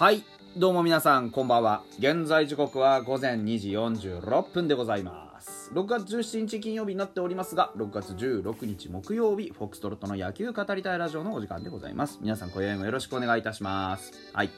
はい。どうも皆さんこんばんは。現在時刻は午前2時46分でございます。6月17日金曜日になっておりますが6月16日木曜日フォックストロットの野球語りたいラジオのお時間でございます。皆さん今宵もよろしくお願いいたします。はい。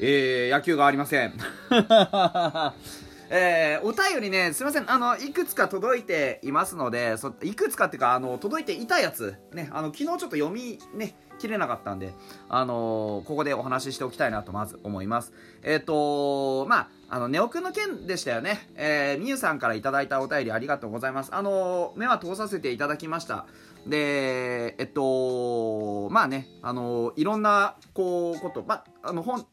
えー、野球がありません。えー、お便りね、すいません、あの、いくつか届いていますので、そいくつかっていうか、あの、届いていたやつ、ね、あの、昨日ちょっと読み、ね、切れなかったんで、あのー、ここでお話ししておきたいなとまず思います。えっ、ー、とまあ、あの、ネオくんの件でしたよね。えー、みゆさんからいただいたお便りありがとうございます。あのー、目は通させていただきました。で、えっと、まあね、あのー、いろんな、こう、こと、まあ、あの、本、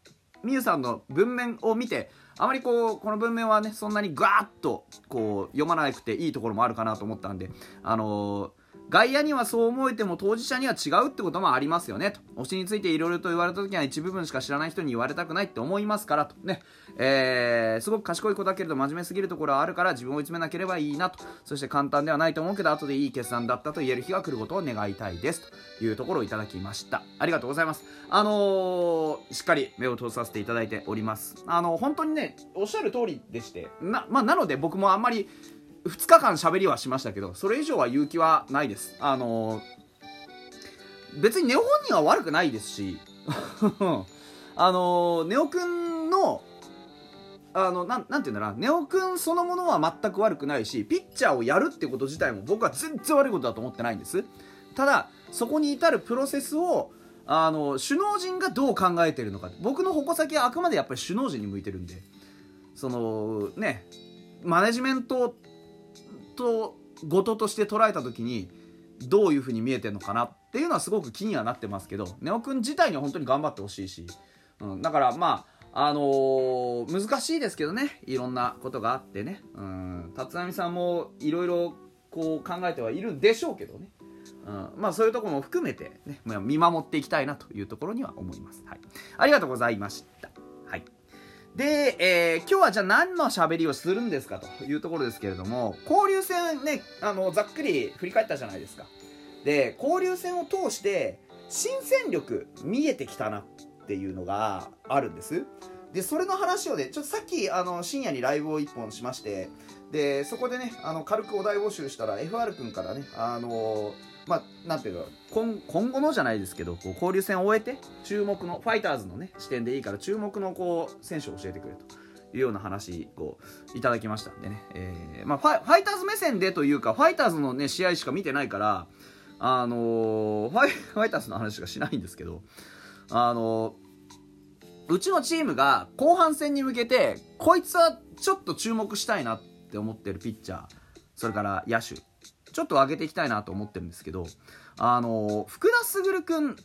みゆさんの文面を見て、あまりこう、この文面はね、そんなにガーッと、こう、読まなくていいところもあるかなと思ったんで、あのー外野にはそう思えても当事者には違うってこともありますよね。と。推しについていろいろと言われた時は一部分しか知らない人に言われたくないって思いますからと。ね、えー、すごく賢い子だけれど真面目すぎるところはあるから自分を追い詰めなければいいなと。そして簡単ではないと思うけど後でいい決断だったと言える日が来ることを願いたいです。というところをいただきました。ありがとうございます。あのー、しっかり目を通させていただいております。あのー、本当にねおっしゃる通りでして。な,、まあ、なので僕もあんまり2日間喋りはしましたけど、それ以上は勇気はないです。あのー、別にネオ本人は悪くないですし、あのー、ネオくんの、あの、な、なんていうんだな、ネオくんそのものは全く悪くないし、ピッチャーをやるってこと自体も僕は全然悪いことだと思ってないんです。ただ、そこに至るプロセスを、あの、首脳陣がどう考えてるのか。僕の矛先はあくまでやっぱり首脳陣に向いてるんで、その、ね、マネジメントとごととして捉えた時にどういう風に見えてるのかな？っていうのはすごく気にはなってますけどネオくん自体には本当に頑張ってほしいし、うん、だからまああのー、難しいですけどねいろんなことがあってね、うん、立浪さんもいろいろこう考えてはいるんでしょうけどね、うん、まあそういうとこも含めてね見守っていきたいなというところには思います、はい、ありがとうございました。で、えー、今日はじゃあ何の喋りをするんですかというところですけれども、交流戦ね、あの、ざっくり振り返ったじゃないですか。で、交流戦を通して、新戦力見えてきたなっていうのがあるんです。で、それの話をね、ちょっとさっき、あの、深夜にライブを1本しまして、で、そこでね、あの、軽くお題募集したら、FR 君からね、あのーまあ、なんていうか今今後のじゃないですけどこう交流戦を終えて注目のファイターズの、ね、視点でいいから注目のこう選手を教えてくれというような話をいただきましたんでね、えーまあ、ファファイターズ目線でというかファイターズの、ね、試合しか見てないから、あのー、ファイファイターズの話しかしないんですけど、あのー、うちのチームが後半戦に向けてこいつはちょっと注目したいなって思ってるピッチャーそれから野手。ちょっと上げていきたいなと思ってるんですけど、あの福田卓くん、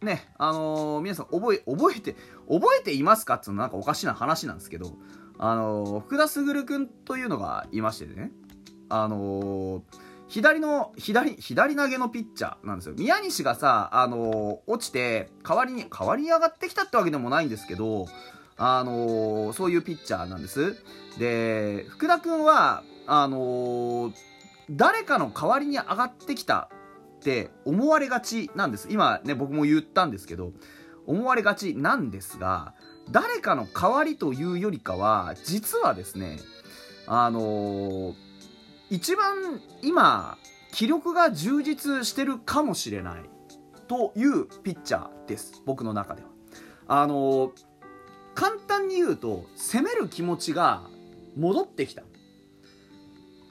ね、あの皆さん覚え、覚えて、覚えていますかっていうのなんかおかしな話なんですけど、あの福田卓くんというのがいましてね、あの左の、左、左投げのピッチャーなんですよ。宮西がさ、あの落ちて、代わりに、代わりに上がってきたってわけでもないんですけど、あのそういうピッチャーなんです。で、福田くんは、あの誰かの代わりに上がってきたって思われがちなんです。今ね僕も言ったんですけど思われがちなんですが誰かの代わりというよりかは実はですねあのー、一番今気力が充実してるかもしれないというピッチャーです。僕の中では。あのー、簡単に言うと攻める気持ちが戻ってきた。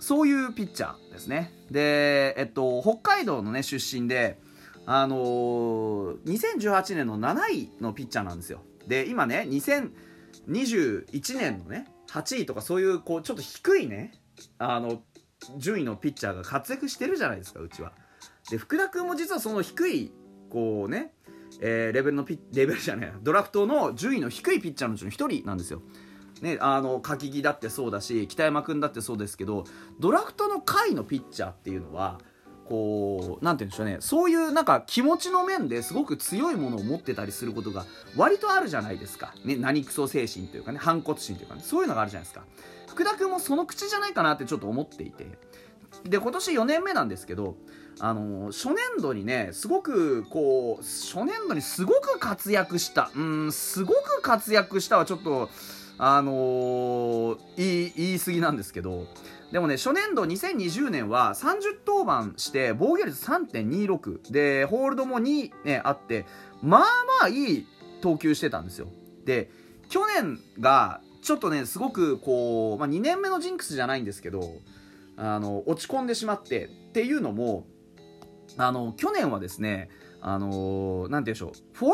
そういうピッチャーですね。で、えっと、北海道のね、出身で、あのー、2018年の7位のピッチャーなんですよ。で、今ね、2021年のね、8位とかそういう、こう、ちょっと低いね、あの、順位のピッチャーが活躍してるじゃないですか、うちは。で、福田君も実はその低い、こうね、えー、レベルのピレベルじゃないドラフトの順位の低いピッチャーのうちの1人なんですよ。ね、あの柿木だってそうだし北山君だってそうですけどドラフトの下位のピッチャーっていうのはこうなんて言うんでしょうねそういうなんか気持ちの面ですごく強いものを持ってたりすることが割とあるじゃないですか、ね、何クソ精神というかね反骨心というかねそういうのがあるじゃないですか。福田君もその口じゃないかなってちょっと思っていて。で今年4年目なんですけどあの初年度にねすごくこう初年度にすごく活躍したうんすごく活躍したはちょっとあのー、言い言い過ぎなんですけどでもね初年度2020年は30登板して防御率3.26でホールドも2、ね、あってまあまあいい投球してたんですよ。で去年がちょっとねすごくこう、まあ、2年目のジンクスじゃないんですけどあの落ち込んでしまってっていうのもあの去年はですねあのなんて言うんでしょう。フォア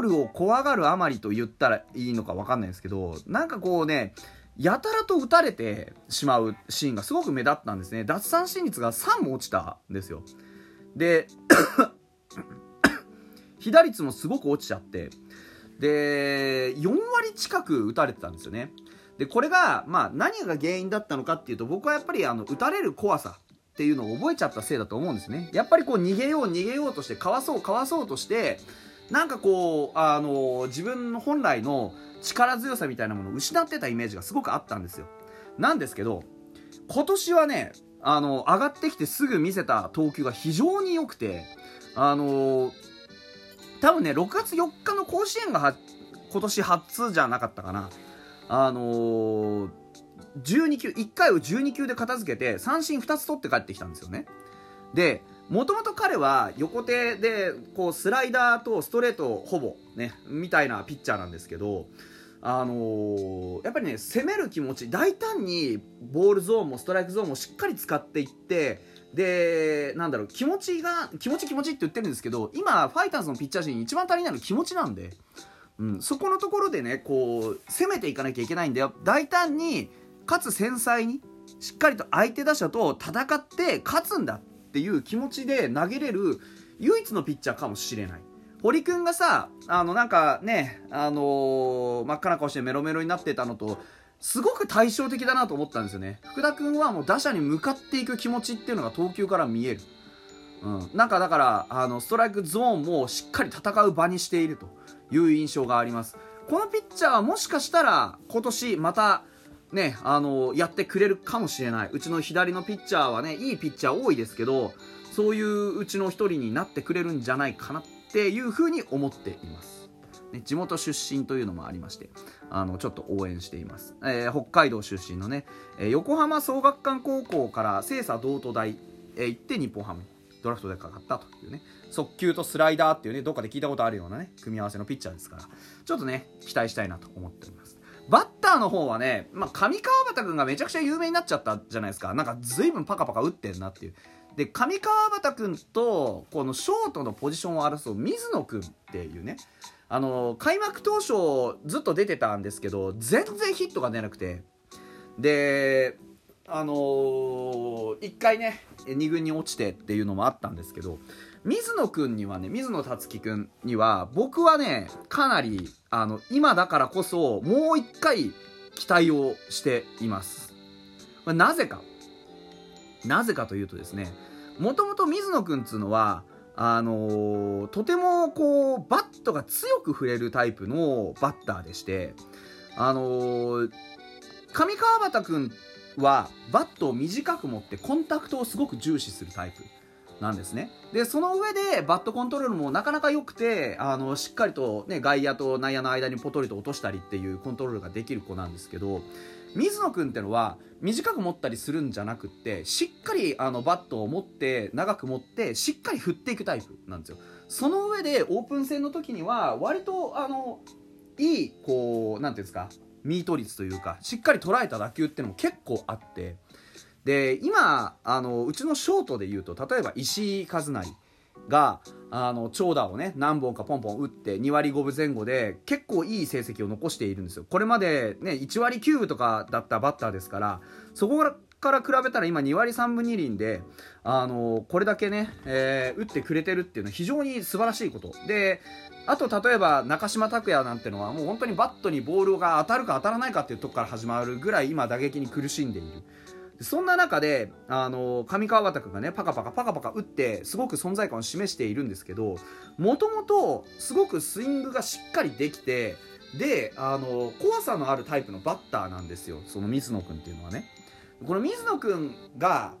ボールを怖がるあまりと言ったらいいのか分かんないですけどなんかこうねやたらと打たれてしまうシーンがすごく目立ったんですね。奪三振率が3も落ちたんですよ。で 被打率もすごく落ちちゃって。で4割近く打たれてたんですよね。でこれが、まあ、何が原因だったのかっていうと僕はやっぱりあの打たれる怖さっていうのを覚えちゃったせいだと思うんですね。やっぱりこう逃げよう逃げようとしてかわそうかわそうとしてなんかこうあの自分の本来の力強さみたいなものを失ってたイメージがすごくあったんですよ。なんですけど今年はねあの上がってきてすぐ見せた投球が非常に良くてあの多分ね6月4日の甲子園が今年初じゃなかったかな。あのー12球1回を12球で片付けて三振2つ取って帰ってきたんですよね。でもともと彼は横手でこうスライダーとストレートほぼねみたいなピッチャーなんですけどあのー、やっぱりね攻める気持ち大胆にボールゾーンもストライクゾーンもしっかり使っていってでなんだろう気持ちが気持ち気持ちって言ってるんですけど今ファイターズのピッチャー陣に一番足りないの気持ちなんで、うん、そこのところでねこう攻めていかなきゃいけないんだよ。大胆にかつ繊細にしっかりと相手打者と戦って勝つんだっていう気持ちで投げれる唯一のピッチャーかもしれない。堀君がさあのなんかねあのー、真っ赤な顔してメロメロになってたのとすごく対照的だなと思ったんですよね。福田君はもう打者に向かっていく気持ちっていうのが投球から見える、うん、なんかだからあのストライクゾーンもしっかり戦う場にしているという印象があります。このピッチャーはもしかしたら今年またね、あのやってくれるかもしれない。うちの左のピッチャーはね、いいピッチャー多いですけど、そういううちの一人になってくれるんじゃないかなっていうふうに思っています。ね、地元出身というのもありまして、あの、ちょっと応援しています。えー、北海道出身のね、えー、横浜総学館高校から清佐道都大、え、行って日本ハムドラフトでかかったというね、速球とスライダーっていうね、どっかで聞いたことあるようなね、組み合わせのピッチャーですから、ちょっとね、期待したいなと思っております。バッターの方はね、まあ、上川端君がめちゃくちゃ有名になっちゃったじゃないですか。なんか随分パカパカ打ってんなっていう。で、上川端君と、このショートのポジションを争う水野君っていうね、あの、開幕当初ずっと出てたんですけど、全然ヒットが出なくて、で、あのー、1回ね、2軍に落ちてっていうのもあったんですけど、水野くんにはね、水野達樹くんには、僕はね、かなり、あの、今だからこそ、もう一回、期待をしています。これなぜか。なぜかというとですね、もともと水野くんつうのは、あのー、とてもこう、バットが強く振れるタイプのバッターでして、あのー、上川端くんはバットを短く持ってコンタクトをすごく重視するタイプ。なんですね。で、その上でバットコントロールもなかなか良くて、あの、しっかりとね、外野と内野の間にポトリと落としたりっていうコントロールができる子なんですけど、水野君ってのは短く持ったりするんじゃなくって、しっかりあのバットを持って、長く持って、しっかり振っていくタイプなんですよ。その上でオープン戦の時には、割とあの、いい、こう、なんていうんですか、ミート率というか、しっかり捉えた打球ってのも結構あって、で今あのうちのショートで言うと例えば石井和成があの長打をね何本かポンポン打って2割5分前後で結構いい成績を残しているんですよ。これまでね1割9分とかだったバッターですからそこから比べたら今2割3分2厘であのこれだけね、えー、打ってくれてるっていうのは非常に素晴らしいこと。であと例えば中島拓也なんてのはもう本当にバットにボールが当たるか当たらないかっていうとこから始まるぐらい今打撃に苦しんでいる。そんな中で、あの、上川端君がね、パカパカパカパカ打って、すごく存在感を示しているんですけど、もともと、すごくスイングがしっかりできて、で、あの、怖さのあるタイプのバッターなんですよ。その水野君っていうのはね。この水野君が、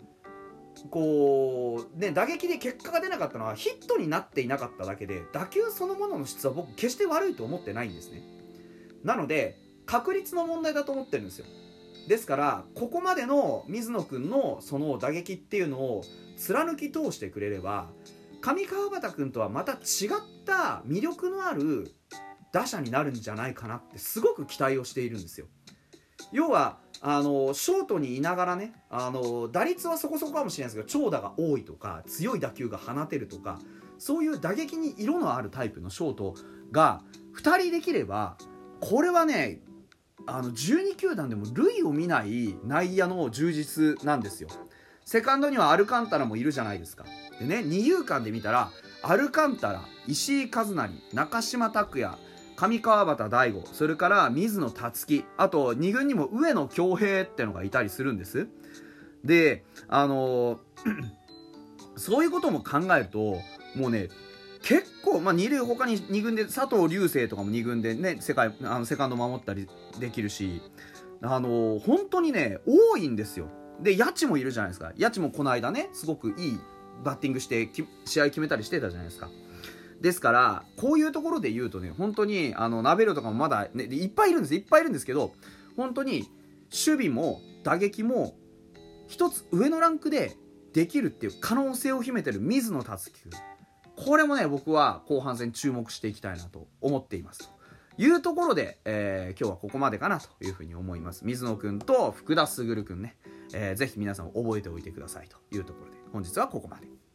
こうね打撃で結果が出なかったのはヒットになっていなかっただけで打球そのものの質は僕決して悪いと思ってないんですねなので確率の問題だと思ってるんですよですからここまでの水野君のその打撃っていうのを貫き通してくれれば上川端君とはまた違った魅力のある打者になるんじゃないかなってすごく期待をしているんですよ。要はあのショートにいながらねあの打率はそこそこかもしれないですけど長打が多いとか強い打球が放てるとかそういう打撃に色のあるタイプのショートが2人できればこれはねあの12球団でも類を見ない内野の充実なんですよ。セカンドにはアルカンタラもいるじゃないですか。でね二遊間で見たらアルカンタラ石井和成中島拓也上川端大悟それから水野達樹あと2軍にも上野恭平ってのがいたりするんです。であの そういうことも考えるともうね結構、まあ、二塁他に2軍で佐藤隆星とかも2軍でね世界あのセカンド守ったりできるしあの本当にね多いんですよ。で八千もいるじゃないですか。八千もこの間ねすごくいいバッティングして試合決めたりしてたじゃないですか。ですからこういうところで言うとね本当にあのナベルとかもまだ、ね、いっぱいいるんですいっぱいいるんですけど本当に守備も打撃も一つ上のランクでできるっていう可能性を秘めてる水野達樹君。これもね僕は後半戦注目していきたいなと思っています。というところで、えー、今日はここまでかなというふうに思います。水野くんと福田卓くんね、えー、ぜひ皆さん覚えておいてくださいというところで本日はここまで。